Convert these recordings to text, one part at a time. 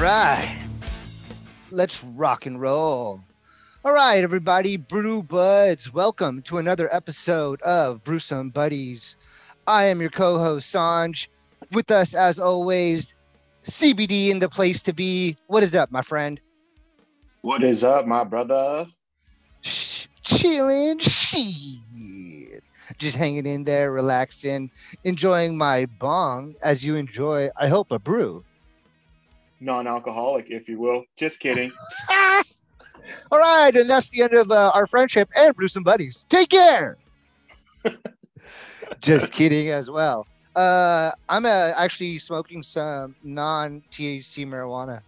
All right. Let's rock and roll. All right, everybody, Brew Buds, welcome to another episode of Brew Some Buddies. I am your co host, Sanj. With us, as always, CBD in the place to be. What is up, my friend? What is up, my brother? Sh- chilling, shit. Just hanging in there, relaxing, enjoying my bong as you enjoy, I hope, a brew. Non-alcoholic, if you will. Just kidding. All right, and that's the end of uh, our friendship and Brew Some Buddies. Take care. Just kidding as well. Uh, I'm uh, actually smoking some non-THC marijuana.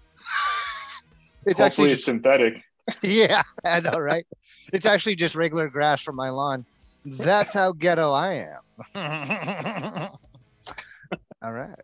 it's Hopefully, actually it's synthetic. yeah, I know, right? It's actually just regular grass from my lawn. That's how ghetto I am. All right.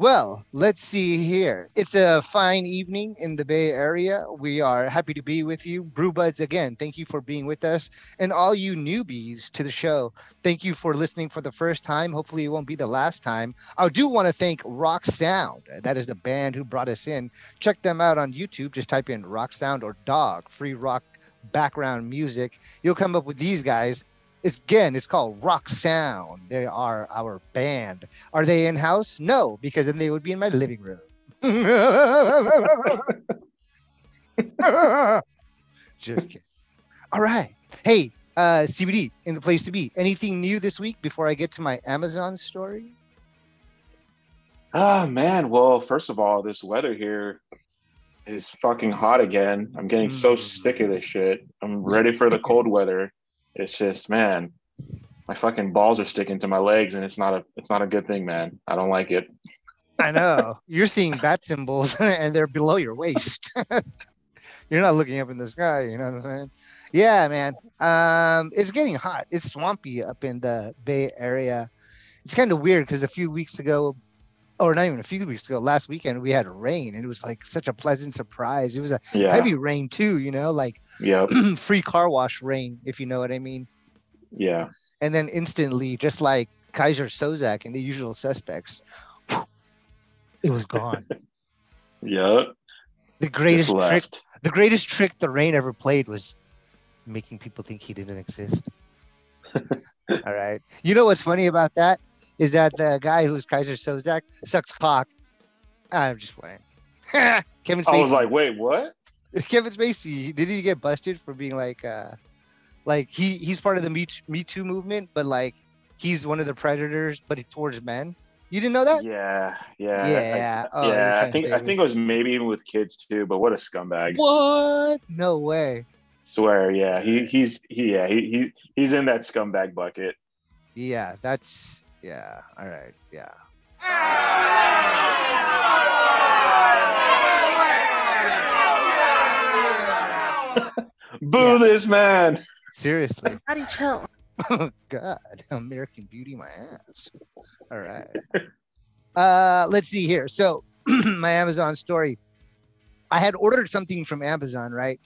Well, let's see here. It's a fine evening in the Bay Area. We are happy to be with you. Brewbuds, again, thank you for being with us. And all you newbies to the show, thank you for listening for the first time. Hopefully, it won't be the last time. I do want to thank Rock Sound. That is the band who brought us in. Check them out on YouTube. Just type in Rock Sound or Dog, free rock background music. You'll come up with these guys. It's again, it's called Rock Sound. They are our band. Are they in house? No, because then they would be in my living room. Just kidding. All right. Hey, uh, CBD in the place to be. Anything new this week before I get to my Amazon story? Ah, man. Well, first of all, this weather here is fucking hot again. I'm getting so Mm. sick of this shit. I'm ready for the cold weather. It's just, man, my fucking balls are sticking to my legs, and it's not a, it's not a good thing, man. I don't like it. I know. You're seeing bat symbols and they're below your waist. You're not looking up in the sky, you know what I'm saying? Yeah, man. Um, it's getting hot. It's swampy up in the Bay Area. It's kind of weird because a few weeks ago, or not even a few weeks ago, last weekend we had rain and it was like such a pleasant surprise. It was a Yeah. heavy rain too, you know, like Yeah. free car wash rain, if you know what I mean. Yeah. And then instantly, just like Kaiser Sozak and the usual suspects, it was gone. Yeah. The greatest trick the greatest trick the rain ever played was making people think he didn't exist. All right. You know what's funny about that is that the guy who's Kaiser Sozak sucks cock. I'm just playing. Kevin Spacey. I was like, wait, what? Kevin Spacey. Did he get busted for being like, uh, like he he's part of the Me Too, Me Too movement, but like he's one of the predators, but towards men. You didn't know that? Yeah. Yeah. I- Yeah. Oh, yeah, I think I think it was maybe even with kids too, but what a scumbag. What? No way. Swear, yeah. He he's he yeah, he, he he's in that scumbag bucket. Yeah, that's yeah. All right. Yeah. Boo Yeah. this man. Seriously. How do you chill? Oh God, American Beauty, my ass. All right. Uh, let's see here. So, my Amazon story. I had ordered something from Amazon, right?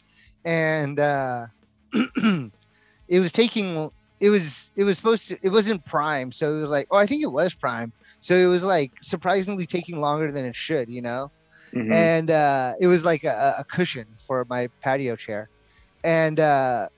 And uh, it was taking. It was. It was supposed to. It wasn't Prime, so it was like. Oh, I think it was Prime. So it was like surprisingly taking longer than it should. You know Mhm. and uh, it was like a, a cushion for my patio chair, and uh,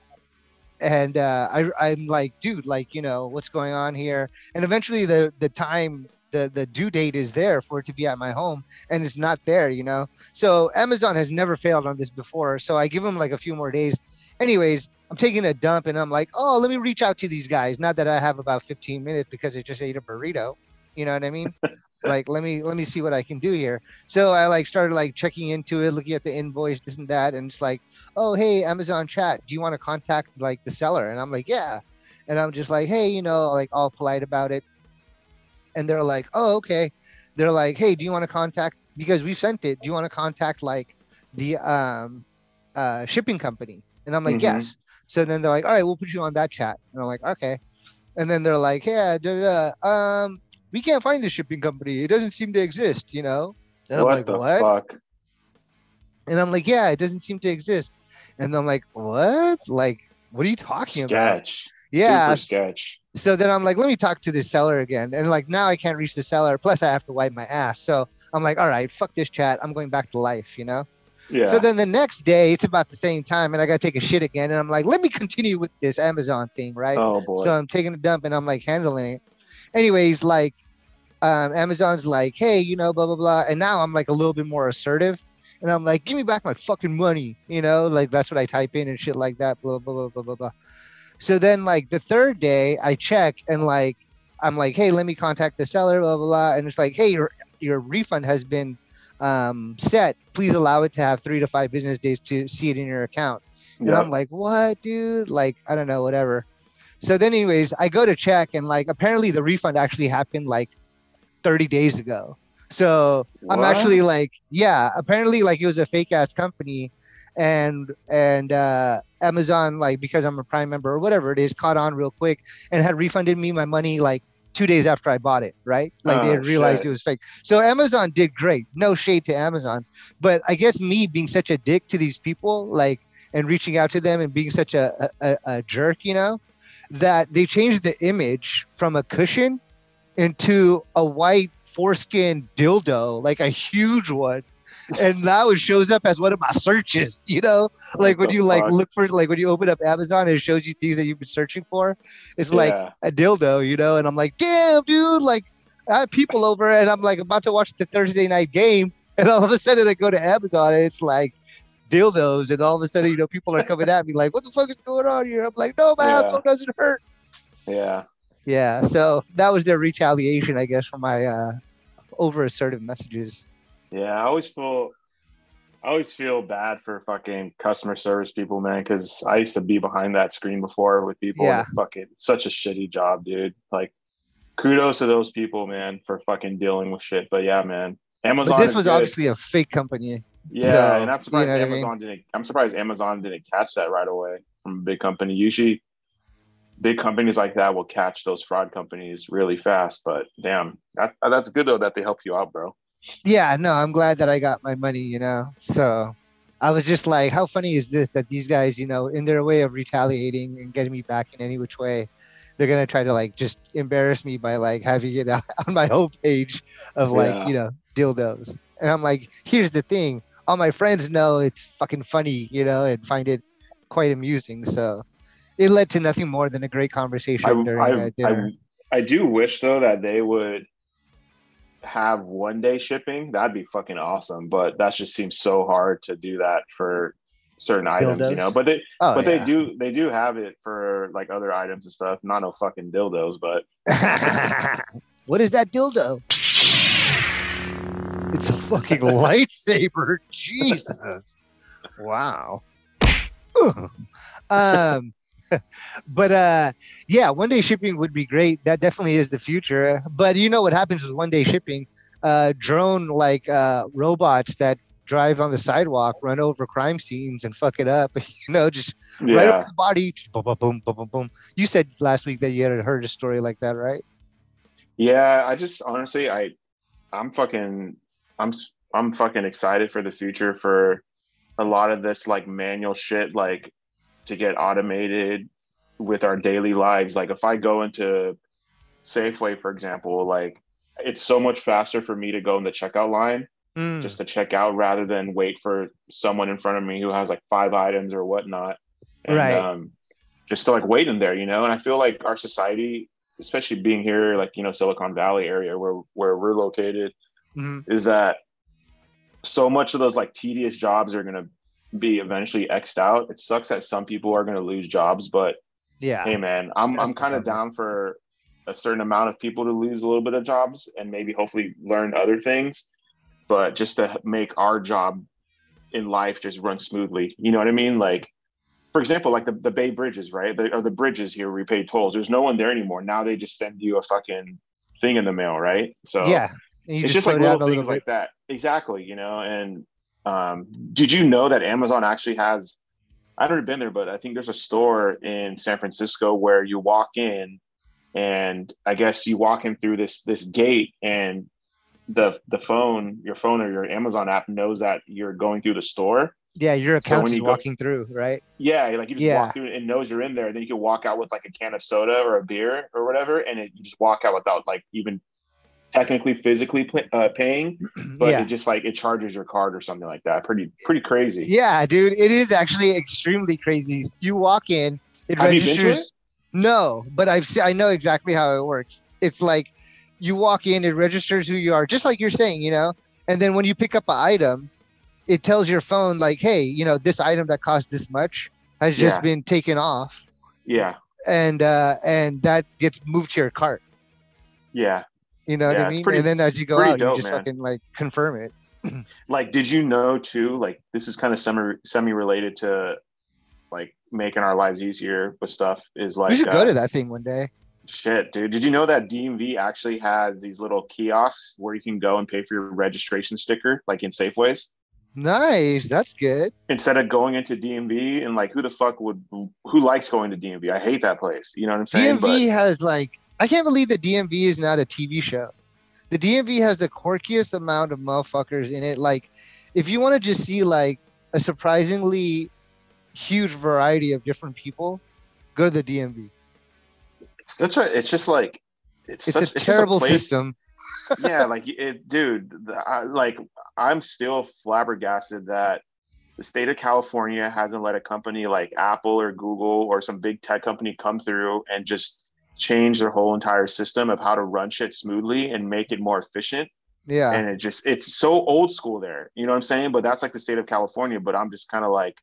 and uh, I, I'm like, dude, like you know what's going on here? And eventually the the time the the due date is there for it to be at my home, and it's not there, you know. So Amazon has never failed on this before, so I give them like a few more days. Anyways, I'm taking a dump, and I'm like, oh, let me reach out to these guys. Not that I have about 15 minutes because I just ate a burrito. You know what I mean? like let me let me see what I can do here. So I like started like checking into it, looking at the invoice, this and that, and it's like, oh hey, Amazon chat, do you want to contact like the seller? And I'm like, yeah. And I'm just like, hey, you know, like all polite about it. And they're like, oh, okay. They're like, hey, do you want to contact because we sent it? Do you want to contact like the um uh shipping company? And I'm like, Mhm. yes. So then they're like, all right, we'll put you on that chat. And I'm like, okay. And then they're like, yeah, da, da, da, um, we can't find the shipping company. It doesn't seem to exist, you know? And what I'm like, the what? fuck? And I'm like, yeah, it doesn't seem to exist. And I'm like, what? Like, what are you talking about? Sketch. Yeah. Super sketch. So then I'm like, let me talk to the seller again. And like now I can't reach the seller. Plus I have to wipe my ass. So I'm like, all right, fuck this chat. I'm going back to life, you know? Yeah. So then the next day, it's about the same time, and I gotta take a shit again. And I'm like, let me continue with this Amazon thing, right? oh boy. So I'm taking a dump and I'm like handling it. Anyways, like um, Amazon's like, hey, you know, blah blah blah. And now I'm like a little bit more assertive. And I'm like, give me back my fucking money, you know, like that's what I type in and shit like that, blah blah blah blah blah blah. So then like the third day I check and like I'm like, hey, let me contact the seller, blah blah blah. And it's like, hey, your your refund has been um, set. Please allow it to have three to five business days to see it in your account. And. I'm like, what, dude? Like, I don't know, whatever. So then, anyways, I go to check, and like, apparently the refund actually happened like 30 days ago. So I'm actually like, yeah, apparently like it was a fake ass company, and and uh, Amazon like because I'm a Prime member or whatever it is caught on real quick and had refunded me my money like two days after I bought it. Right, like they Oh, had realized shit. it was fake. So Amazon did great. No shade to Amazon, but I guess me being such a dick to these people, like and reaching out to them and being such a, a- a jerk, you know, that they changed the image from a cushion into a white foreskin dildo, like a huge one. And now it shows up as one of my searches, you know, like when you like look for like when you open up Amazon, it shows you things that you've been searching for. It's like Yeah. a dildo, you know, and I'm like, damn, dude, like I have people over and I'm like about to watch the Thursday night game, and all of a sudden I go to Amazon and it's like dildos, and all of a sudden, you know, people are coming at me like, what the fuck is going on here? I'm like, no, my Yeah. asshole doesn't hurt. Yeah. Yeah, so that was their retaliation, I guess, for my uh over assertive messages. Yeah. I always feel I always feel bad for fucking customer service people, man, because I used to be behind that screen before with people. Yeah. And fucking such a shitty job, dude. Like kudos to those people, man, for fucking dealing with shit. But yeah, man. Amazon. But this was good. obviously a fake company. Yeah, So, and I'm you surprised know what I mean? Amazon didn't. I'm surprised Amazon didn't catch that right away from a big company. Usually, big companies like that will catch those fraud companies really fast. But damn, that, that's good though that they help you out, bro. Yeah, no, I'm glad that I got my money, you know. So I was just like, how funny is this that these guys, you know, in their way of retaliating and getting me back in any which way, they're gonna try to like just embarrass me by like having it on my homepage of like, Yeah. you know, dildos. And I'm like, here's the thing. All my friends know it's fucking funny, you know, and find it quite amusing. So it led to nothing more than a great conversation I, during I, dinner. I, I do wish though that they would have one day shipping. That'd be fucking awesome. But that just seems so hard to do that for certain items, you know. But they oh, but yeah. they do they do have it for like other items and stuff. Not no fucking dildos, but what is that dildo? It's a fucking lightsaber. Jesus. Wow. um but uh yeah, one day shipping would be great. That definitely is the future. But you know what happens with one day shipping? Uh drone like uh robots that drive on the sidewalk, run over crime scenes and fuck it up. You know, just right over the body. Boom, boom, boom, boom, boom, boom. You said last week that you had heard a story like that, right? Yeah, I just honestly, I, I'm fucking, I'm, I'm fucking excited for the future for a lot of this like manual shit, like to get automated with our daily lives. Like if I go into Safeway, for example, like it's so much faster for me to go in the checkout line Mm. just to check out rather than wait for someone in front of me who has like five items or whatnot. And, Right. Um, just to like wait in there, you know. And I feel like our society, especially being here, like you know, Silicon Valley area where where we're located, Mhm. is that so much of those like tedious jobs are gonna be eventually xed out. It sucks that some people are gonna lose jobs, but Yeah. hey man, I'm I'm kind of down for a certain amount of people to lose a little bit of jobs and maybe hopefully learn other things, but just to make our job in life just run smoothly. You know what I mean? Like, for example, like the, the Bay Bridges, right? The, or the bridges here where we pay tolls. There's no one there anymore. Now they just send you a fucking thing in the mail, right? So yeah. And you it's just, just like little things little like that. Exactly, you know. And um, did you know that Amazon actually has? I've never been there, but I think there's a store in San Francisco where you walk in, and I guess you walk in through this this gate, and the the phone, your phone or your Amazon app knows that you're going through the store, Yeah, your account when is you go- walking through, right? Yeah, like you just Yeah. walk through and knows you're in there. And Then you can walk out with like a can of soda or a beer or whatever, and it, you just walk out without like even technically physically uh, paying, but yeah. it just like it charges your card or something like that. Pretty pretty crazy. Yeah, dude, it is actually extremely crazy. You walk in, it Have you been to registers. No, but I've se- I know exactly how it works. It's like you walk in, it registers who you are, just like you're saying, you know. And then when you pick up an item, it tells your phone like, "Hey, you know, this item that cost this much has just Yeah. been taken off," Yeah, and uh, and that gets moved to your cart. yeah. You know what I mean? pretty- and then as you go out, dope, you just man. fucking like confirm it. Like, did you know too? Like, this is kind of semi semi related to like making our lives easier with stuff. Is like we should uh, go to that thing one day. Shit, dude. Did you know that DMV actually has these little kiosks where you can go and pay for your registration sticker, like in Safeways? Nice, that's good. Instead of going into DMV and like, who the fuck would, who likes going to DMV? I hate that place. You know what I'm saying? DMV has like I can't believe the DMV is not a TV show. The DMV has the quirkiest amount of motherfuckers in it. Like, if you want to just see like a surprisingly huge variety of different people, go to the DMV. it's such a, it's just like, it's, It's such, a just terrible place- system. yeah, like it, dude. I, like I'm still flabbergasted that the state of California hasn't let a company like Apple or Google or some big tech company come through and just change their whole entire system of how to run shit smoothly and make it more efficient. Yeah, And it just it's so old school there. You know what I'm saying? But that's like the state of California. But I'm just kind of like,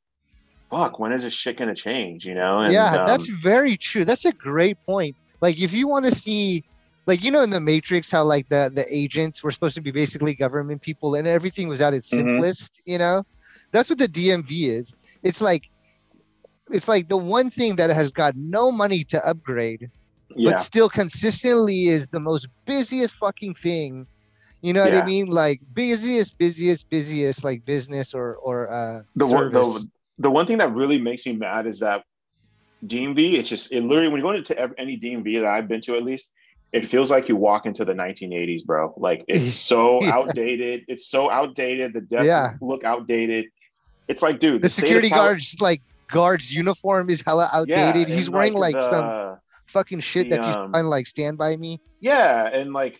fuck, when is this shit gonna change? You know? And, yeah, um, that's very true. That's a great point. Like, if you want to see, like, you know, in the Matrix, how like the the agents were supposed to be basically government people, and everything was at its Mhm. simplest. You know, that's what the DMV is. It's like, it's like the one thing that has got no money to upgrade, yeah, but still consistently is the most busiest fucking thing. You know what I mean? Like busiest, busiest, busiest, like business or or uh the one the, the one thing that really makes me mad is that DMV. It's just it literally when you go into any DMV that I've been to at least, it feels like you walk into the 1980s, bro. Like it's so Yeah. outdated. It's so outdated. The desks Yeah. look outdated. It's like, dude, the of security guard's like guard's uniform is hella Yeah, outdated. He's wearing like, some the- fucking shit the, that you um, find like stand by me. Yeah, and like,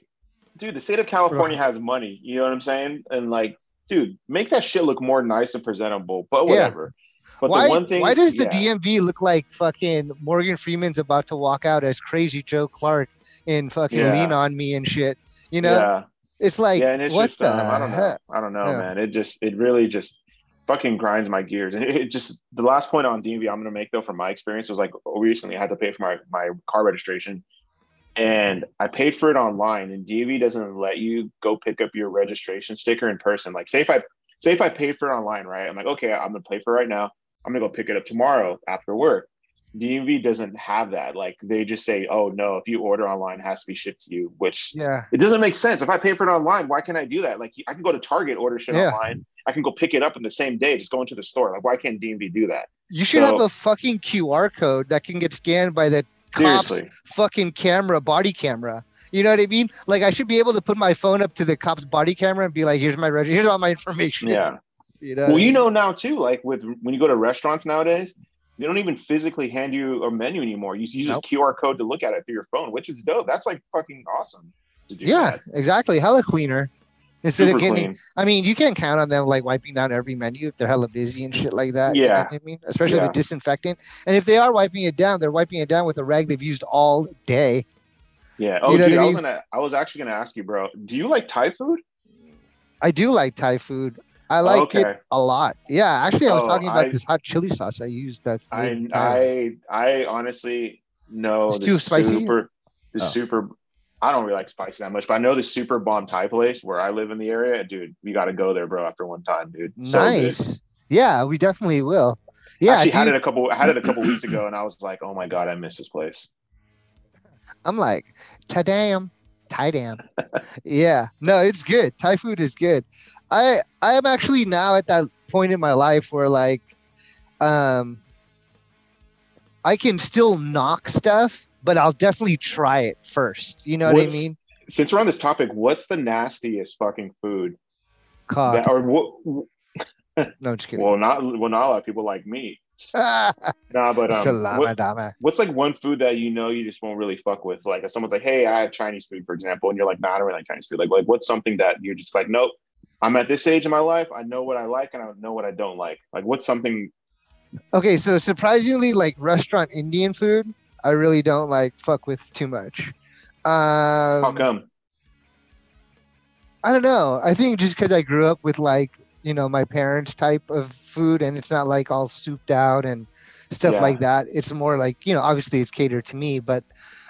dude, the state of California has money. You know what I'm saying? And like, dude, make that shit look more nice and presentable. But Yeah. whatever. But why, the one thing, why does the. DMV look like fucking Morgan Freeman's about to walk out as crazy Joe Clark and fucking Yeah. Lean on Me and shit? You know, yeah, it's like yeah, and it's what just the um, I don't know. I don't know, Yeah. man. It just it really just fucking grinds my gears. And it, just the last point on DMV I'm gonna make though from my experience was like recently I had to pay for my my car registration. And I paid for it online, and DMV doesn't let you go pick up your registration sticker in person. Like, say if I say if I paid for it online, right? I'm like, okay, I'm gonna pay for it right now. I'm gonna go pick it up tomorrow after work. DMV doesn't have that. Like, they just say, oh no, if you order online, it has to be shipped to you, which Yeah, it doesn't make sense. If I pay for it online, why can't I do that? Like I can go to Target, order shit Yeah. online. I can go pick it up in the same day, just go into the store. Like why can't DMV do that? you should have a fucking QR code that can get scanned by the cops Seriously. fucking camera, body camera. You know what I mean? Like I should be able to put my phone up to the cop's body camera and be like, "Here's my reg- here's all my information." Yeah. You know. Well, you know now too, like with when you go to restaurants nowadays, they don't even physically hand you a menu anymore. You use Nope. a QR code to look at it through your phone, which is dope. That's like fucking awesome. To do Yeah, that. exactly. Hella cleaner. Instead Super of getting, clean. I mean, you can't count on them like wiping down every menu if they're hella busy and shit like that. you know Yeah. I mean, especially Yeah. with disinfectant. And if they are wiping it down, they're wiping it down with a rag they've used all day. Yeah. Oh, You know dude, I I was gonna. I was actually gonna ask you, bro. Do you like Thai food? I do like Thai food. I like Okay. it a lot. Yeah, actually, I was Oh, talking about I- this hot chili sauce I used. That I. Uh, I I honestly know It's too spicy? Super, the Oh. super. I don't really like spicy that much, but I know the super bomb Thai place where I live in the area, dude. You got to go there, bro. After one time, dude. So good. nice. Yeah, we definitely will. Yeah, actually had it a couple. I had it a couple weeks ago, and I was like, oh my god, I miss this place. I'm like, ta damn, Thai damn. yeah, no, it's good. Thai food is good. I I am actually now at that point in my life where like, um, I can still knock stuff, but I'll definitely try it first. You know what I mean? Since we're on this topic, what's the nastiest fucking food Cock. that, or what? No, I'm just kidding. Well, not well, not a lot of people like me. Nah, but um, Salama what- what's like one food that you know you just won't really fuck with? Like if someone's like, "Hey, I have Chinese food," for example, and you're like, "Nah, I don't really like Chinese food." Like, like what's something that you're just like, "Nope, I'm at this age in my life. I know what I like and I know what I don't like." Like, what's something? Okay, so surprisingly, like restaurant Indian food, I really don't like fuck with too much. Um, How come? I don't know. I think just because I grew up with like you know my parents' type of food, and it's not like all souped out and stuff Yeah. like that. It's more like you know, obviously it's catered to me, but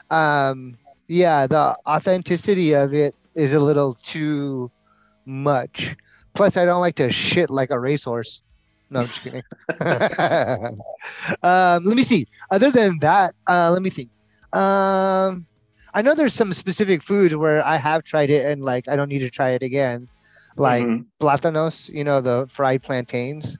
um, yeah, the authenticity of it is a little too much. Plus, I don't like to shit like a racehorse. No, I'm just kidding. um, let me see. Other than that, uh, let me think. Um, I know there's some specific foods where I have tried it and like I don't need to try it again, like Mhm. platanos. You know, the fried plantains.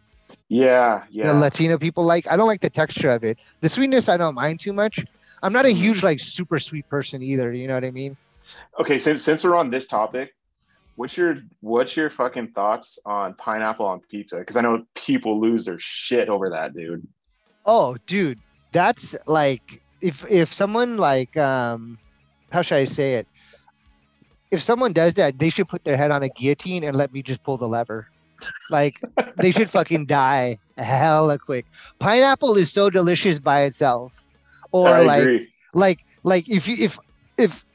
yeah, yeah. The Latino people like. I don't like the texture of it. The sweetness I don't mind too much. I'm not a Mhm. huge like super sweet person either. You know what I mean? okay. Since since we're on this topic, what's your what's your fucking thoughts on pineapple on pizza? Because I know people lose their shit over that, dude. Oh, dude, that's like if if someone like um, how should I say it? If someone does that, they should put their head on a guillotine and let me just pull the lever. Like they should fucking die hella quick. Pineapple is so delicious by itself, or I like agree. like like if you if if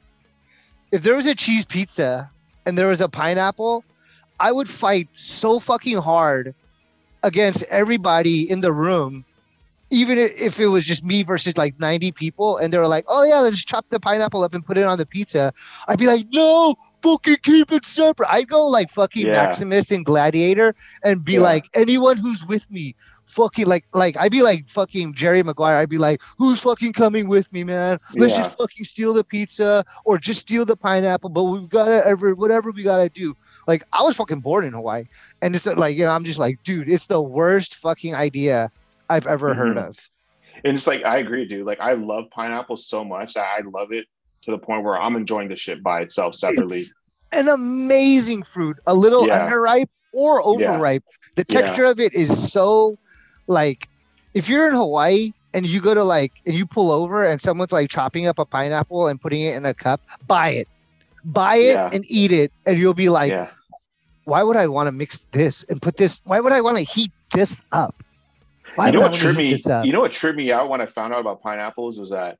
if there was a cheese pizza and there was a pineapple, I would fight so fucking hard against everybody in the room, even if it was just me versus like 90 people, and they were like, "Oh yeah, let's chop the pineapple up and put it on the pizza." I'd be like, "No, fucking keep it separate." I'd go like fucking Yeah. Maximus and Gladiator and be Yeah. like, "Anyone who's with me." Fucking like like I'd be like fucking Jerry Maguire. I'd be like, who's fucking coming with me, man? Let's Yeah. just fucking steal the pizza or just steal the pineapple. But we've gotta ever whatever we gotta do. Like I was fucking bored in Hawaii, and it's like you know I'm just like, dude, it's the worst fucking idea I've ever heard Mhm. of. And it's like I agree, dude. Like I love pineapple so much that I love it to the point where I'm enjoying the shit by itself separately. An amazing fruit, a little Yeah. underripe or Yeah. overripe. The Yeah. texture of it is so like if you're in Hawaii and you go to like and you pull over and someone's like chopping up a pineapple and putting it in a cup, buy it. Buy it Yeah. and eat it, and you'll be like, yeah. why would I want to mix this and put this? Why would I want to heat this up? You know I what tripped me? up? Uh, you know what tripped me out when I found out about pineapples was that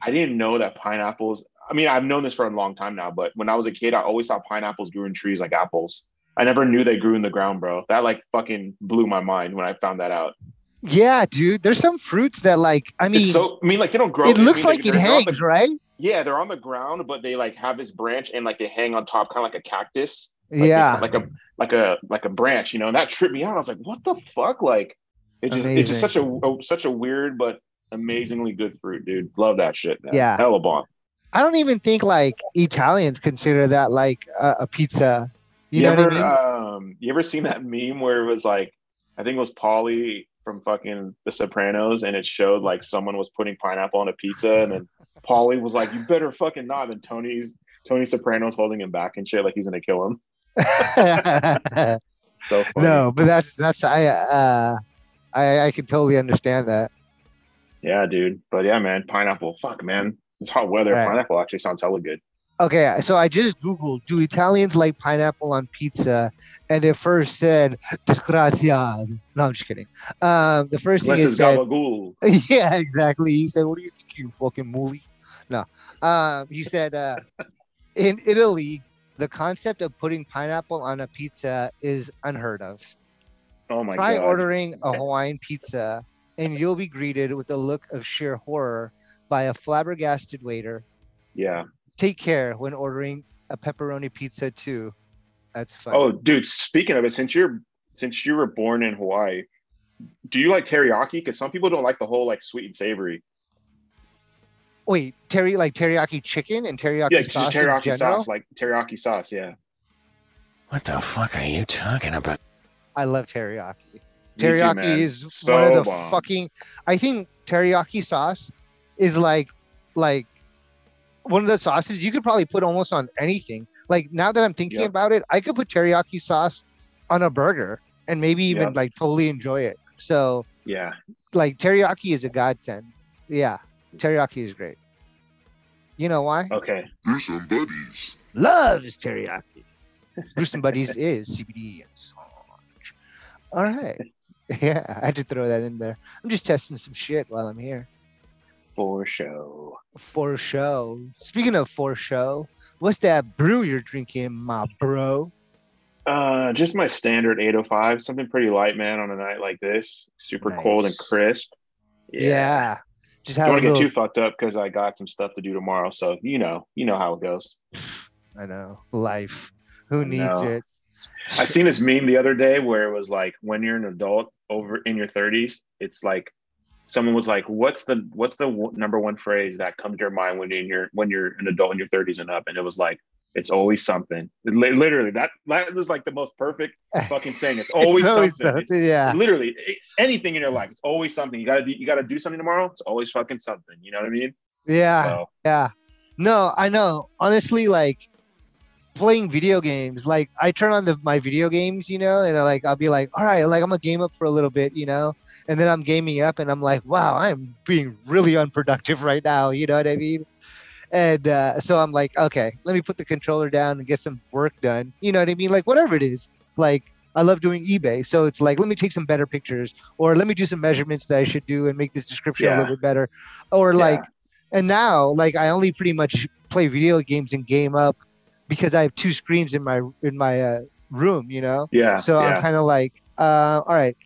I didn't know that pineapples. I mean, I've known this for a long time now, but when I was a kid, I always thought pineapples grew in trees like apples. I never knew they grew in the ground, bro. That like fucking blew my mind when I found that out. yeah, dude. There's some fruits that like I mean, it's so I mean, like they don't grow. it I looks mean, like it they're the- hangs, right? yeah, they're on the ground, but they like have this branch and like they hang on top, kind of like a cactus. Like they- yeah, like a like a like a branch, you know. And that tripped me out. I was like, what the fuck? Like, it just it's just such a, a such a weird but amazingly good fruit, dude. Love that shit. Man. Yeah. hella bomb. I don't even think like Italians consider that like a, a pizza. You, know ever, what I mean? Um, you ever seen that meme where it was like, I think it was Paulie from fucking The Sopranos, and it showed like someone was putting pineapple on a pizza, and then Paulie was like, "You better fucking not," and Tony's Tony Soprano's holding him back and shit, like he's gonna kill him. So funny. no, but that's that's I uh I I can totally understand that. Yeah, dude. But yeah, man, pineapple. Fuck, man. It's hot weather. Right. Pineapple actually sounds hella good. Okay, so I just googled, do Italians like pineapple on pizza? And it first said disgraziato. No, I'm just kidding. Um, the first Unless thing it's it said, gabagool. yeah, exactly. He said, "What do you think, you fucking movie?" No, um, he said, uh, in Italy, the concept of putting pineapple on a pizza is unheard of. Oh my Try god. ordering a Hawaiian pizza, and you'll be greeted with a look of sheer horror by a flabbergasted waiter. Yeah. Take care when ordering a pepperoni pizza too. That's funny. Oh, dude. Speaking of it, since you're since you were born in Hawaii, do you like teriyaki? Because some people don't like the whole like sweet and savory. wait, terry like teriyaki chicken and teriyaki Yeah, sauce just in teriyaki sauce, like teriyaki sauce. Yeah. What the fuck are you talking about? I love teriyaki. Me too, Teriyaki is So one of the bomb. fucking. I think teriyaki sauce is like like one of the sauces you could probably put almost on anything. Like now that I'm thinking Yep. about it, I could put teriyaki sauce on a burger. and maybe even Yep. like totally enjoy it. So Yeah. like teriyaki is a godsend. Yeah, mm. teriyaki is great. You know why? Okay. Gruesome buddies. Loves teriyaki. Gruesome Buddies is CBD and such. All right. Yeah, I had to throw that in there. I'm just testing some shit while I'm here. For show. For show. Speaking of for show, what's that brew you're drinking, my bro? Uh, just my standard 805, something pretty light, man, on a night like this. Super cold and crisp. Yeah. Just Don't want to get little, too fucked up because I got some stuff to do tomorrow. So you know, you know how it goes. I know. Life. Who I needs know. it? I seen this meme the other day where it was like, when you're an adult over in your 30s, it's like someone was like, "What's the what's the w- number one phrase that comes to your mind when you're in your when you're an adult in your 30s and up?" And it was like, "It's always something." It literally, that that is like the most perfect fucking saying. It's always, It's something. It's Yeah. literally a- anything in your life. It's always something. You gotta do, you gotta do something tomorrow. It's always fucking something. You know what I mean? Yeah. So Yeah. No, I know. Honestly, like playing video games, like I turn on the my video games, you know, and I like I'll be like, all right, like I'm gonna game up for a little bit, you know, and then I'm gaming up and I'm like, wow, I'm being really unproductive right now, you know what I mean? And uh, so I'm like, okay, let me put the controller down and get some work done. You know what I mean? Like whatever it is. Like I love doing eBay, so it's like let me take some better pictures, or let me do some measurements that I should do and make this description a little bit better, or Yeah. like and now like i only pretty much play video games and game up because i have two screens in my in my uh, room you know yeah. so yeah. i'm kind of like uh all right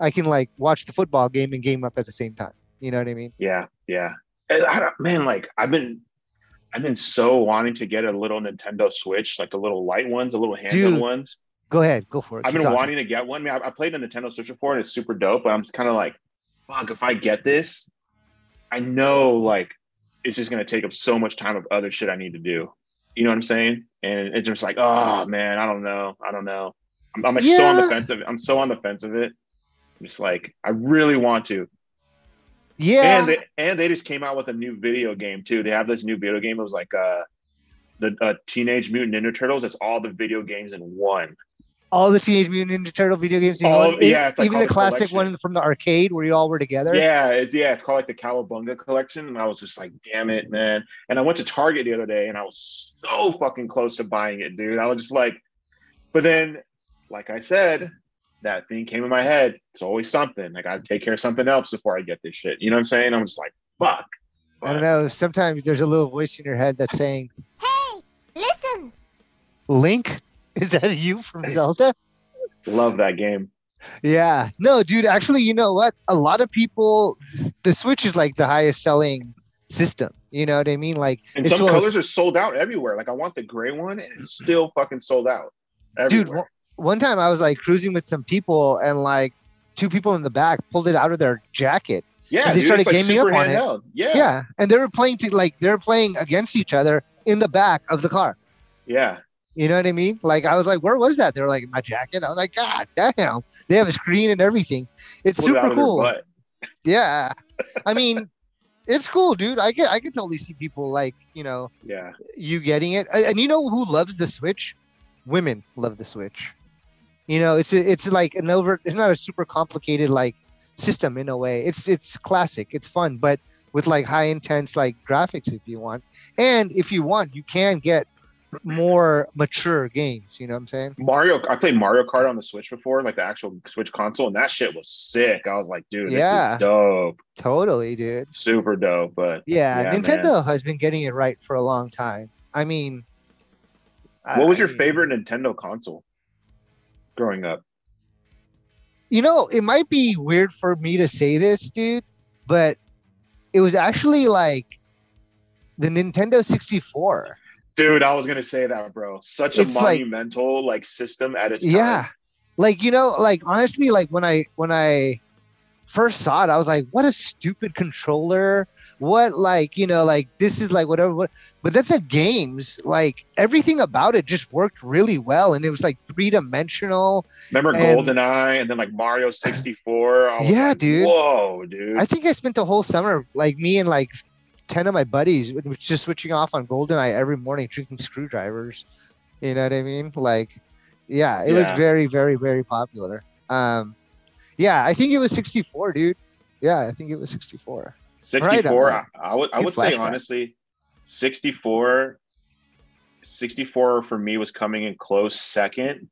i can like watch the football game and game up at the same time you know what i mean Yeah, yeah. I man, like I've been, I've been so wanting to get a little Nintendo Switch, like the little light ones, the little handheld ones. go ahead go for it I've Keep been talking. wanting to get one. Man, I, I played a Nintendo Switch before, and it's super dope. But I'm just kind of like, fuck, if I get this, I know like it's just gonna take up so much time of other shit I need to do. You know what I'm saying? And it's just like, oh man, I don't know, I don't know. I'm, I'm like so on the fence of it. I'm so on the fence of it. I'm just like, I really want to. yeah And they and they just came out with a new video game too. They have this new video game. It was like uh the uh, Teenage Mutant Ninja Turtles. It's all the video games in one. All the teenage mutant ninja turtle video games you know All- what? yeah, it's like even the the classic collection. one from the arcade where you all were together Yeah, it's yeah, it's called like the Cowabunga collection. And I was just like, damn it, man. And I went to Target the other day and I was so fucking close to buying it, dude. I was just like, but then, like I said, that thing came in my head. It's always something. I gotta take care of something else before I get this shit. You know what I'm saying? I'm just like, fuck. i don't know sometimes there's a little voice in your head that's saying Hey, listen. link is that you from zelda Love that game. Yeah. No, dude, actually, you know what? A lot of people the Switch is like the highest selling system. You know what I mean? Like And some colors are sold out everywhere. Like I want the gray one, and it's still fucking sold out. dude, Everywhere. one, one time I was like cruising with some people and like two people in the back pulled it out of their jacket. yeah, and they dude, started like gaming up on it. Yeah, Yeah. And they were playing to like they were playing against each other in the back of the car. yeah. You know what I mean? Like I was like, where was that? They were like my jacket. I was like, God damn. They have a screen and everything. It's super their cool. Yeah. I mean, it's cool, dude. I can I can totally see people like, you know, Yeah, you getting it. And and you know who loves the Switch? Women love the Switch. You know, it's a, it's like an over. It's not a super complicated like system in a way. It's it's classic. It's fun, but with like high intense like graphics if you want. And if you want, you can get more mature games. You know what I'm saying? Mario. I played Mario Kart on the Switch before, like the actual Switch console, and that shit was sick. I was like, dude, Yeah. is dope, Totally, dude. super dope. But Yeah, Yeah, Nintendo has been getting it right for a long time. I mean, what was I- your favorite Nintendo console growing up? you know, it might be weird for me to say this, dude, but it was actually like the Nintendo 64. Dude, I was gonna say that, bro. Such a It's monumental like, system at its time. Yeah. Like, you know, like honestly, like when I when I first saw it, I was like, what a stupid controller. What like, you know, like this is like whatever what but then the games, like everything about it just worked really well. And it was like three dimensional. Remember And- GoldenEye and then like Mario 64? Yeah, like, dude. Whoa, dude. I think I spent the whole summer, like me and like ten of my buddies, was just switching off on Goldeneye every morning, drinking screwdrivers. You know what I mean? Like, yeah, it was very, very, very popular. Um, yeah, I think it was 64, dude. Yeah, I think it was 64. 64 Right, I, I would i would say honestly 64 64 for me was coming in close second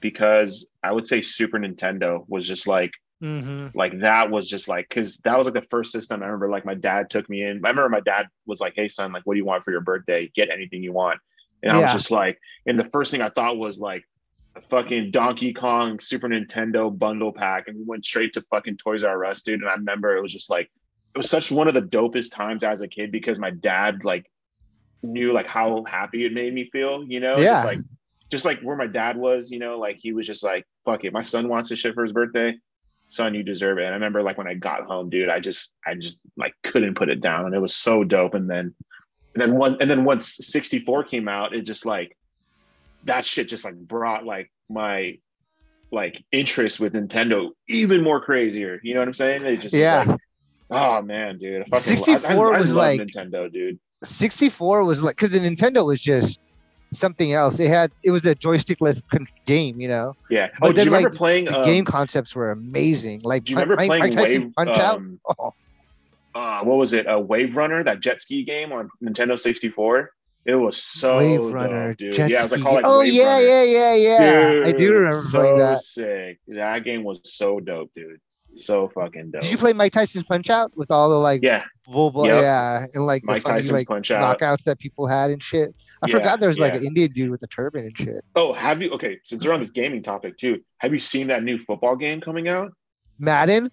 because i would say super nintendo was just like Mm-hmm. like that was just like because that was like the first system i remember like my dad took me in. I remember my dad was like hey son like what do you want for your birthday? Get anything you want. And i was just like and the first thing i thought was like a fucking donkey kong super nintendo bundle pack and we went straight to fucking toys r us dude. And i remember it was just like it was such one of the dopest times as a kid because my dad like knew like how happy it made me feel you know? Yeah. just like just like where my dad was you know? Like he was just like fuck it. My son wants this shit for his birthday son you deserve it. And i remember like when i got home dude i just i just like couldn't put it down. And it was so dope. And then and then one and then once 64 came out it just like that shit just like brought like my like interest with nintendo even more crazier. You know what i'm saying? It just Yeah. like, oh man dude I fucking, 64 I, I, I was like- nintendo dude. 64 was like because the Nintendo was just something else. It had it was a joystickless con- game, you know. yeah But oh do then, you remember like, playing The um, game concepts were amazing. Like do you remember Mike- playing Mike Tyson wave Punch Out. um, Oh, uh, what was it? A Wave Runner, that jet ski game on Nintendo 64. It was so Wave Runner, dope, dude. jet yeah, it was like called like oh Wave yeah, Runner. yeah, yeah, yeah. I do remember so playing that. sick. That game was so dope, dude. So fucking dope. Did you play Mike Tyson's Punch Out with all the like Yeah, Volvo, Yep. yeah, and like the Mike funny Tyson's like Punch Out. knockouts that people had and shit. I Yeah, forgot there was like an Indian dude with a turban and shit. Oh, have you? Okay, since we're on this gaming topic too, have you seen that new football game coming out? Madden?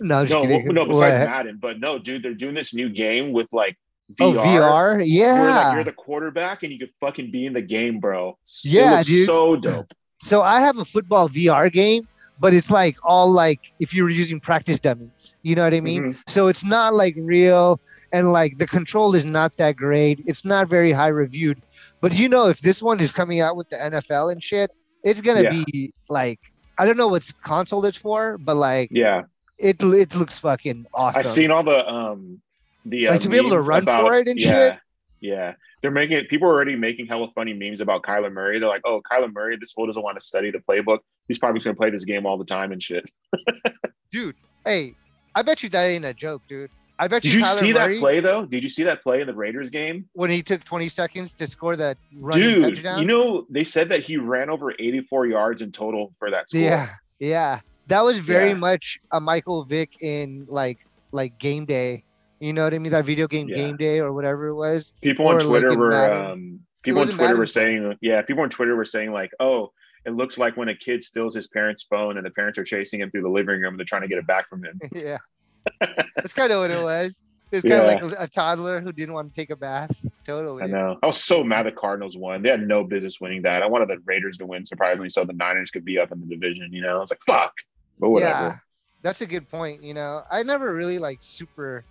No, just No, kidding. well, no. Besides What? Madden, but no, dude, they're doing this new game with like VR. Oh, VR. VR? Where like Yeah. you're the quarterback and you could fucking be in the game, bro. Yeah, dude. So dope. So I have a football VR game, but it's like all like if you were using practice dummies. You know what I mean? Mhm. So it's not like real and like the control is not that great. It's not very high reviewed. But you know, if this one is coming out with the NFL and shit, it's gonna Yeah. be like I don't know what console it's for, but like Yeah. it it looks fucking awesome. I've seen all the um the uh, Like, to be able to run about- for it and yeah, shit? Yeah, they're making people are already making hella funny memes about Kyler Murray. They're like, "Oh, Kyler Murray, this fool doesn't want to study the playbook. He's probably gonna play this game all the time and shit." dude. Hey, I bet you that ain't a joke, dude. I bet you Did you, see Murray, that play though? Did you see that play in the Raiders game? when he took 20 seconds to score that running Dude, touchdown? you know they said that he ran over 84 yards in total for that score. Yeah, yeah. That was very Yeah. much a Michael Vick in like like game day. You know what I mean? That video game Yeah. game day or whatever it was. People on Twitter were um people on Twitter were saying yeah, people on Twitter were saying like, "Oh, it looks like when a kid steals his parents' phone and the parents are chasing him through the living room and they're trying to get it back from him." yeah. That's kind of what it was. It's kind Yeah. of like a, a toddler who didn't want to take a bath. Totally. I know. I was so mad the Cardinals won. They had no business winning that. I wanted the Raiders to win, surprisingly, so the Niners could be up in the division. You know, I was like, fuck. But whatever. Yeah, that's a good point. You know, I never really like super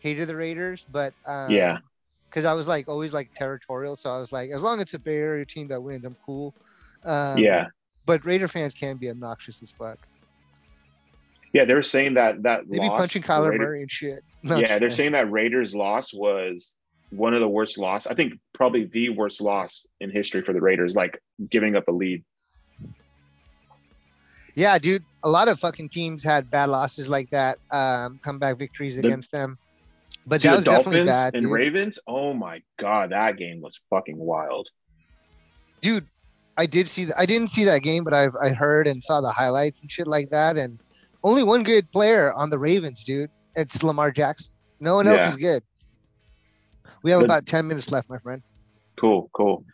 hated the Raiders, but um, Yeah. because I was like always like territorial, so I was like, as long as it's a Bay Area team that wins, I'm cool. Um, yeah. but Raider fans can be obnoxious as fuck. Yeah. They were saying that that They be punching Kyler Raider- Murray and shit. No, yeah, they're saying that Raiders loss was one of the worst loss. I think probably the worst loss in history for the Raiders, like giving up a lead. Yeah, dude. A lot of fucking teams had bad losses like that, um, comeback victories The- against them. But that the was definitely Dolphins bad, and dude. Ravens. Oh my god, that game was fucking wild. dude. I did see. I didn't see that game, but I've I heard and saw the highlights and shit like that. And only one good player on the Ravens, dude. It's Lamar Jackson. No one else Yeah. is good. We have about ten minutes left, my friend. Cool, cool.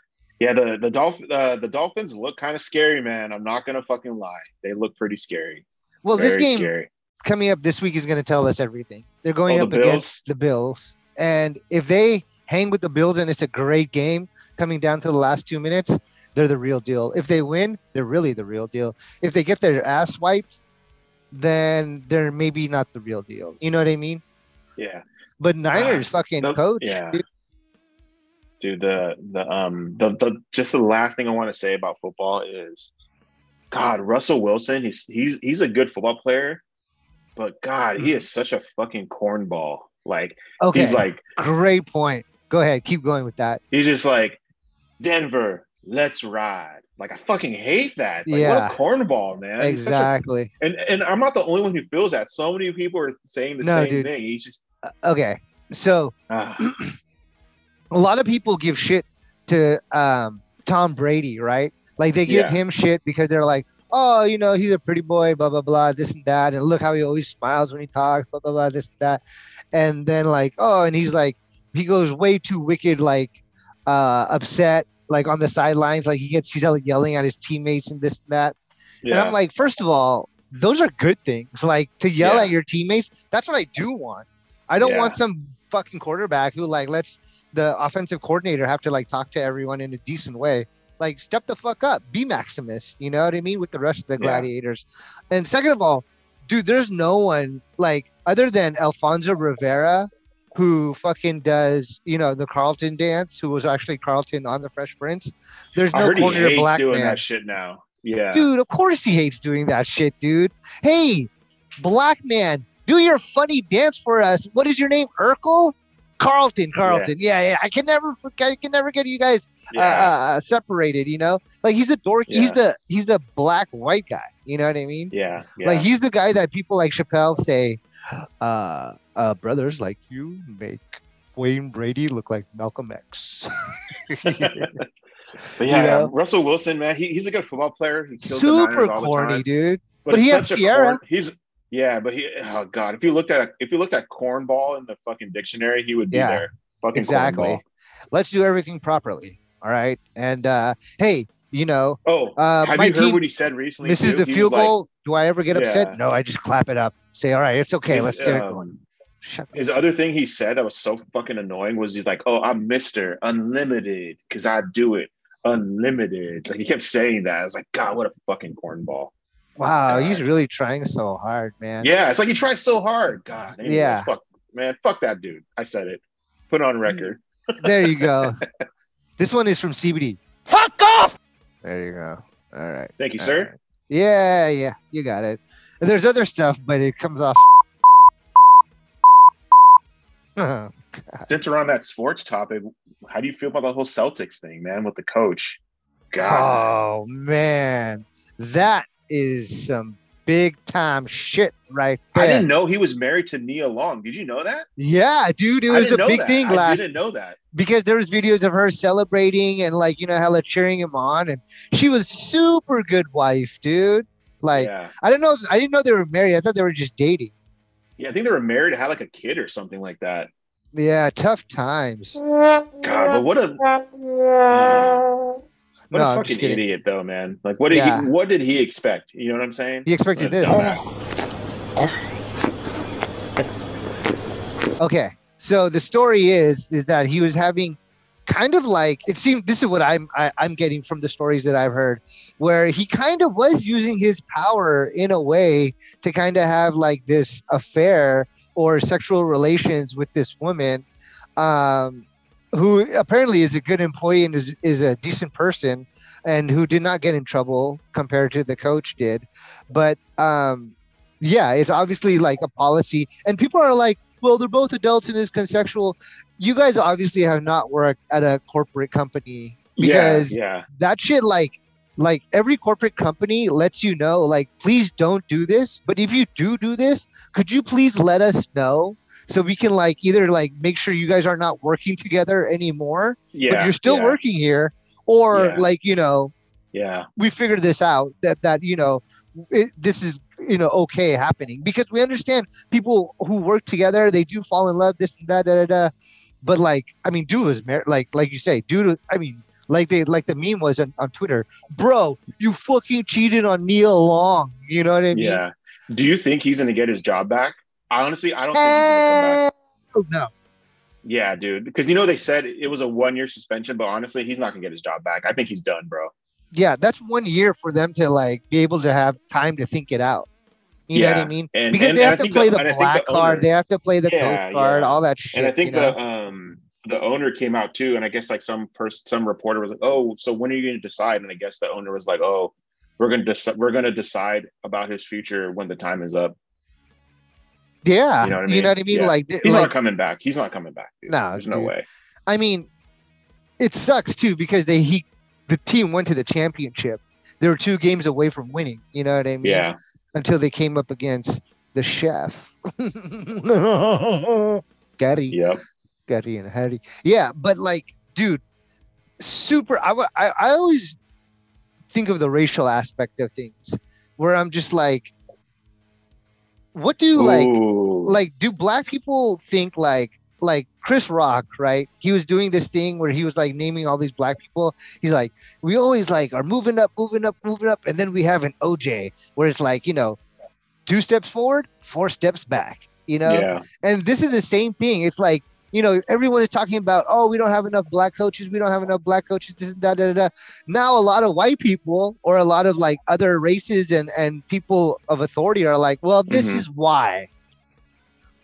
Yeah, the the Dolph- uh, the Dolphins look kind of scary, man. I'm not gonna fucking lie. They look pretty scary. Well, this Very game scary. Coming up this week is going to tell us everything. They're going Oh, up the against the Bills, and if they hang with the Bills and it's a great game coming down to the last two minutes, they're the real deal. If they win, they're really the real deal. If they get their ass wiped, then they're maybe not the real deal. You know what I mean? Yeah. But Niners fucking the- coach. yeah. dude. dude the the um the, the just the last thing i want to say about football is god russell wilson he's he's he's a good football player but god he is such a fucking cornball like Okay. he's like great point. Go ahead. Keep going with that. he's just like denver let's ride Like I fucking hate that. Like, Yeah. what a cornball, man. Such a- exactly. and and I'm not the only one who feels that. So many people are saying the No, same dude. thing. He's just Okay, so ah, a lot of people give shit to um, Tom Brady, right? Like they give Yeah. him shit because they're like, oh, you know, he's a pretty boy, blah blah blah, this and that, and look how he always smiles when he talks, blah blah blah, this and that, and then like, oh, and he's like, he goes way too wicked, like uh, upset, like on the sidelines, like he gets he's like yelling at his teammates and this and that, and I'm like, first of all, those are good things. Like to yell Yeah. at your teammates, that's what I do want. I don't Yeah. want some fucking quarterback who like lets the offensive coordinator have to like talk to everyone in a decent way. Like step the fuck up, be Maximus. You know what I mean with the rest of the Yeah. gladiators. And second of all, dude, there's no one like other than Alfonso Ribeiro. Who fucking does you know the Carlton dance? Who was actually Carlton on the Fresh Prince? There's no he corner hates black doing man that shit now. Yeah, dude of course he hates doing that shit dude hey black man do your funny dance for us what is your name urkel carlton carlton yeah yeah, i can never forget i can never get you guys uh, yeah, uh, separated you know like he's a dork he's Yeah. the he's the black white guy you know what i mean yeah, yeah. like he's the guy that people like chappelle say uh uh brothers like you make wayne brady look like malcolm x but yeah, you know? Russell Wilson, man, he, he's a good football player. He kills the Niners super corny dude But, But he has Sierra. corn- he's yeah, but he oh god, if you looked at if you looked at cornball in the fucking dictionary, he would be Yeah, there. Fucking exactly. cornball. let's do everything properly all right and uh hey you know Oh, uh have my you heard team what he said recently? This too? the He field like- goal do i ever get upset Yeah. no i just clap it up say all right it's okay his, let's get it um, going shut His other thing he said that was so fucking annoying was he's like, "Oh, I'm Mister Unlimited because I do it unlimited." Like he kept saying that. I was like, "God, what a fucking cornball!" Wow he's really trying so hard man Yeah, it's like he tries so hard. God, anyways, Yeah. fuck, man, fuck that dude. I said it. Put it on record. there you go this one is from cbd Fuck off! there you go all right Thank you, All sir. right. yeah yeah you got it And there's other stuff but it comes off oh, Since we're on that sports topic, how do you feel about the whole Celtics thing, man, with the coach? God, oh man that is some big time shit right there. I didn't know he was married to Nia Long. Did you know that? Yeah, dude, it was a big that. thing last. I didn't know that. because there was videos of her celebrating and like you know hella cheering him on, and she was super good wife, dude. Like yeah, I don't know, if, I didn't know they were married. I thought they were just dating. yeah. I think they were married, had like a kid or something like that. Yeah, tough times. God, but what a what No, a fucking idiot, though, man. Like, what did Yeah. he? What did he expect? You know what I'm saying? He expected this. Okay, so the story is is that he was having kind of like it seemed. This is what I'm I, I'm getting from the stories that I've heard, where he kind of was using his power in a way to kind of have like this affair or sexual relations with this woman, um, who apparently is a good employee and is is a decent person, and who did not get in trouble compared to the coach did, but um, yeah, it's obviously like a policy, and people are like well, they're both adults and it's consensual. You guys obviously have not worked at a corporate company because yeah, yeah, that shit, like, like every corporate company lets you know, like, please don't do this. But if you do do this, could you please let us know so we can like either like make sure you guys are not working together anymore, yeah. but you're still yeah, working here, or Yeah. like you know Yeah, we figured this out that that you know it, this is you know okay happening because we understand people who work together they do fall in love this and that da, da, da. but like i mean dude was mar- like like you say dude i mean like they like the meme was on, on twitter bro you fucking cheated on Nia Long you know what i mean yeah. Do you think he's gonna get his job back? Honestly, I don't think he's gonna come back. Oh, no Yeah, dude. Because you know they said it was a one year suspension, but honestly, he's not gonna get his job back. I think he's done, bro. yeah that's one year for them to like be able to have time to think it out you know what i mean and- because and- they have to play the- the, and I think black the card owner- they have to play the Yeah, coach card yeah. all that shit and I think you know? the um the owner came out too, and I guess like some person, some reporter was like, "Oh, so when are you going to decide?" And I guess the owner was like, "Oh, we're going to decide. We're going to decide about his future when the time is up." Yeah, You know what I You mean? know what I mean? Yeah. Like, He's like not coming back. He's not coming back. Dude. No, there's no way. I mean, it sucks too because they he the team went to the championship. They were two games away from winning. You know what I mean? Yeah. Until they came up against the chef, Gary, Yep. Gary and Harry. Yeah, but like, dude, super. I, I I always think of the racial aspect of things, where I'm just like, what do you like Ooh. like do black people think like like Chris Rock, right? He was doing this thing where he was like naming all these black people. He's like, we always like are moving up, moving up, moving up, and then we have an OJ where it's like, you know, two steps forward, four steps back, you know? yeah. And this is the same thing. It's like, you know, everyone is talking about, oh, we don't have enough black coaches, we don't have enough black coaches, this and da da da. da. Now a lot of white people or a lot of like other races and and people of authority are like, well, this Mhm. is why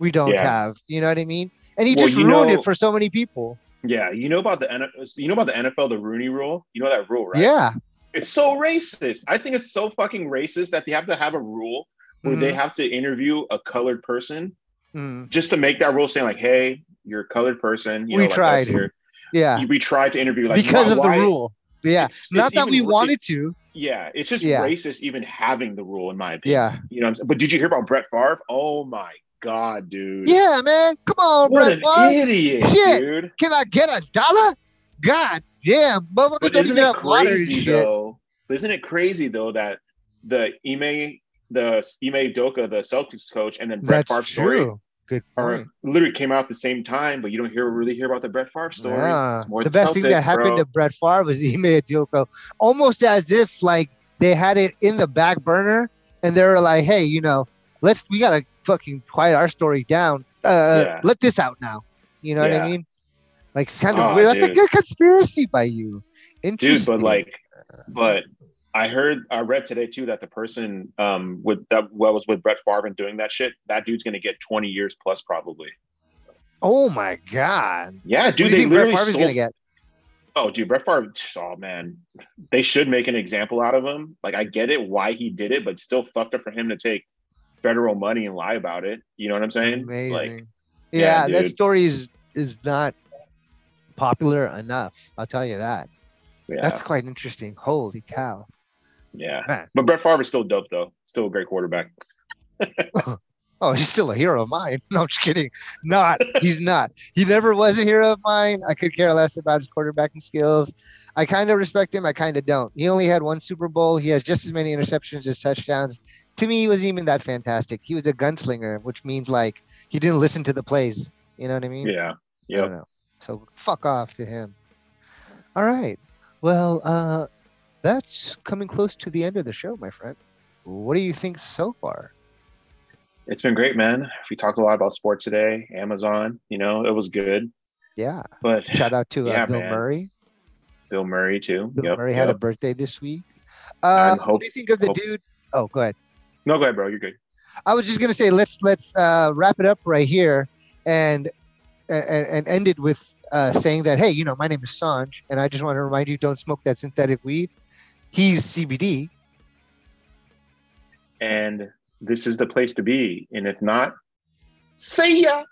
we don't Yeah. have, you know what I mean? And he Well, just ruined know- it for so many people. Yeah. You know about the NFL, you know about the NFL, the Rooney rule? You know that rule, right? Yeah. It's so racist. I think it's so fucking racist that they have to have a rule where they Mhm. have to interview a colored person Mm. just to make that rule saying like, hey, you're a colored person. You We know, like tried. here. Yeah. We tried to interview like because why- of the why- rule. Yeah. It's- Not it's that we wanted to. Yeah, it's just Yeah. racist even having the rule, in my opinion. Yeah. You know what I'm saying? But did you hear about Brett Favre? Oh my god, dude. Yeah, man. Come on, What Brett an Favre. idiot, Shit. dude. Can I get a dollar? God damn. Motherfuckers But isn't it have water and crazy though? Isn't it crazy though that the Ime the Ime Udoka, the Celtics coach, and then Brett Favre story. Good point. literally came out at the same time, but you don't hear really hear about the Brett Favre story. Yeah. The the best thing that Celtics, happened bro. to Brett Favre was Ime Udoka, almost as if like they had it in the back burner and they were like, "Hey, you know, let's we gotta fucking quiet our story down. Uh, Yeah. let this out now." You know what I mean? Like it's kind of Oh, weird. That's a good conspiracy by you. dude Interesting. but like but i heard i read today too that the person um with that well was with brett Favre and doing that shit that dude's gonna get 20 years plus probably oh my god, yeah what dude you they think Brett literally Favre is sold, gonna get? oh dude brett Favre, oh man they should make an example out of him like i get it why he did it but still fucked up for him to take federal money and lie about it you know what i'm saying Amazing. like yeah, yeah, that story is is not popular enough. I'll tell you that. yeah That's quite interesting. Holy cow. Yeah Man. but brett Favre is still dope though still a great quarterback Oh, he's still a hero of mine. No, I'm just kidding. Not. He's not. He never was a hero of mine. I could care less about his quarterbacking skills. I kind of respect him. I kind of don't. He only had one Super Bowl. He has just as many interceptions as touchdowns. To me, he was even that fantastic. He was a gunslinger, which means like he didn't listen to the plays. You know what I mean? yeah yeah. So fuck off to him. All right. Well, uh, that's coming close to the end of the show, my friend. What do you think so far? It's been great, man. We talked a lot about sports today. Amazon, you know, it was good. Yeah. But Shout out to uh, Yeah, Bill man. Murray. Bill Murray too. Bill Yep, Murray had a birthday this week. Uh, what do you think of the hope- dude? Oh, go ahead. No, go ahead, bro. You're good. I was just gonna say let's let's uh, wrap it up right here and and, and end it with uh, saying that hey, you know, my name is Sanj, and I just want to remind you, don't smoke that synthetic weed. He's CBD. And this is the place to be. And if not, see ya.